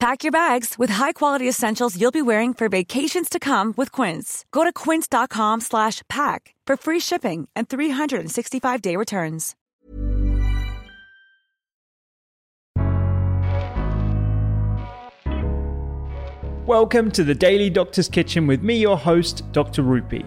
Pack your bags with high-quality essentials you'll be wearing for vacations to come with Quince. Go to quince.com slash pack for free shipping and 365-day returns. Welcome to the Daily Doctor's Kitchen with me, your host, Dr. Rupy.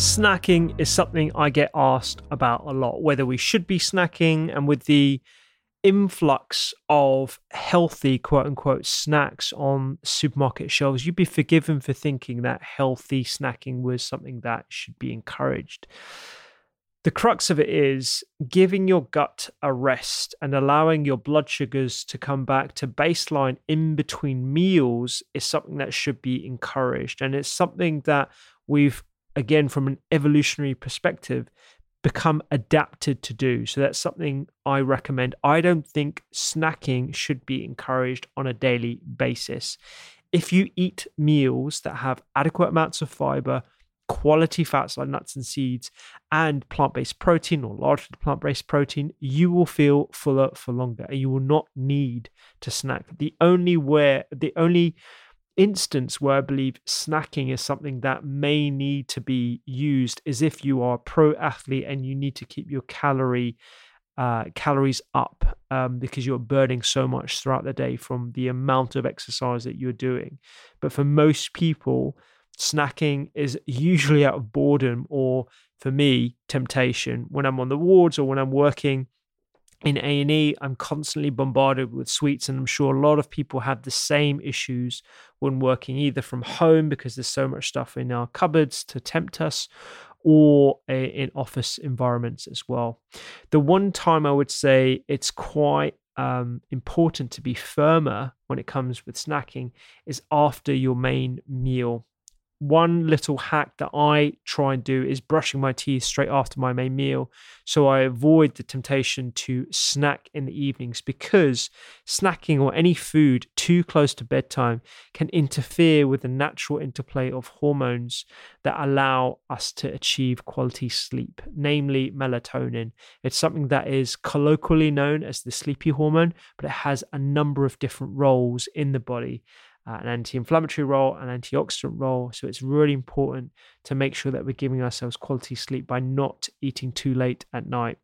Snacking is something I get asked about a lot, whether we should be snacking, and with the influx of healthy quote unquote snacks on supermarket shelves, you'd be forgiven for thinking that healthy snacking was something that should be encouraged. The crux of it is giving your gut a rest and allowing your blood sugars to come back to baseline in between meals is something that should be encouraged. And it's something that we've, again, from an evolutionary perspective, become adapted to do. So that's something I recommend. I don't think snacking should be encouraged on a daily basis. If you eat meals that have adequate amounts of fiber, quality fats like nuts and seeds, and plant based protein or largely plant based protein, you will feel fuller for longer and you will not need to snack. The only where, the only instance where I believe snacking is something that may need to be used is if you are a pro athlete and you need to keep your calorie uh, calories up um, because you're burning so much throughout the day from the amount of exercise that you're doing. But for most people, snacking is usually out of boredom or, for me, temptation. When I'm on the wards or when I'm working in A&E, I'm constantly bombarded with sweets and I'm sure a lot of people have the same issues when working either from home because there's so much stuff in our cupboards to tempt us or a, in office environments as well. The one time I would say it's quite um, important to be firmer when it comes with snacking is after your main meal one little hack that I try and do is brushing my teeth straight after my main meal. So I avoid the temptation to snack in the evenings because snacking or any food too close to bedtime can interfere with the natural interplay of hormones that allow us to achieve quality sleep, namely melatonin. It's something that is colloquially known as the sleepy hormone, but it has a number of different roles in the body uh, an anti inflammatory role, an antioxidant role. So it's really important to make sure that we're giving ourselves quality sleep by not eating too late at night.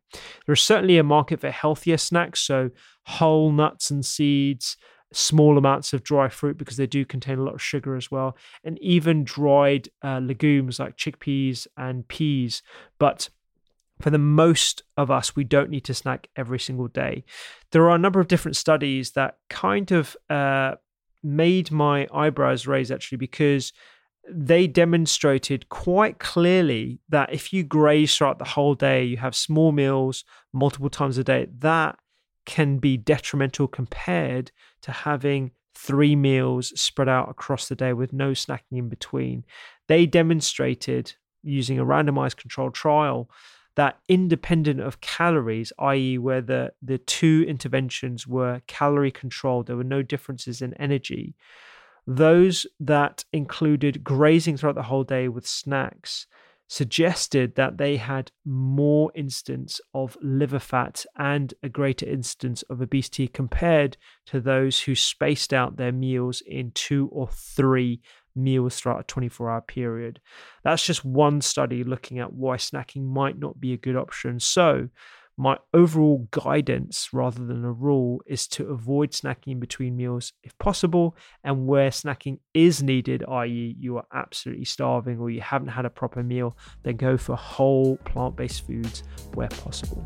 There's certainly a market for healthier snacks, so whole nuts and seeds, small amounts of dry fruit because they do contain a lot of sugar as well, and even dried uh, legumes like chickpeas and peas. But for the most of us, we don't need to snack every single day. There are a number of different studies that kind of uh, made my eyebrows raise actually because they demonstrated quite clearly that if you graze throughout the whole day, you have small meals multiple times a day, that can be detrimental compared to having three meals spread out across the day with no snacking in between. They demonstrated using a randomized controlled trial that independent of calories, i.e., where the, the two interventions were calorie controlled, there were no differences in energy. Those that included grazing throughout the whole day with snacks suggested that they had more instance of liver fat and a greater instance of obesity compared to those who spaced out their meals in two or three meals throughout a 24 hour period. That's just one study looking at why snacking might not be a good option. So, my overall guidance rather than a rule is to avoid snacking between meals if possible and where snacking is needed i.e. you are absolutely starving or you haven't had a proper meal then go for whole plant-based foods where possible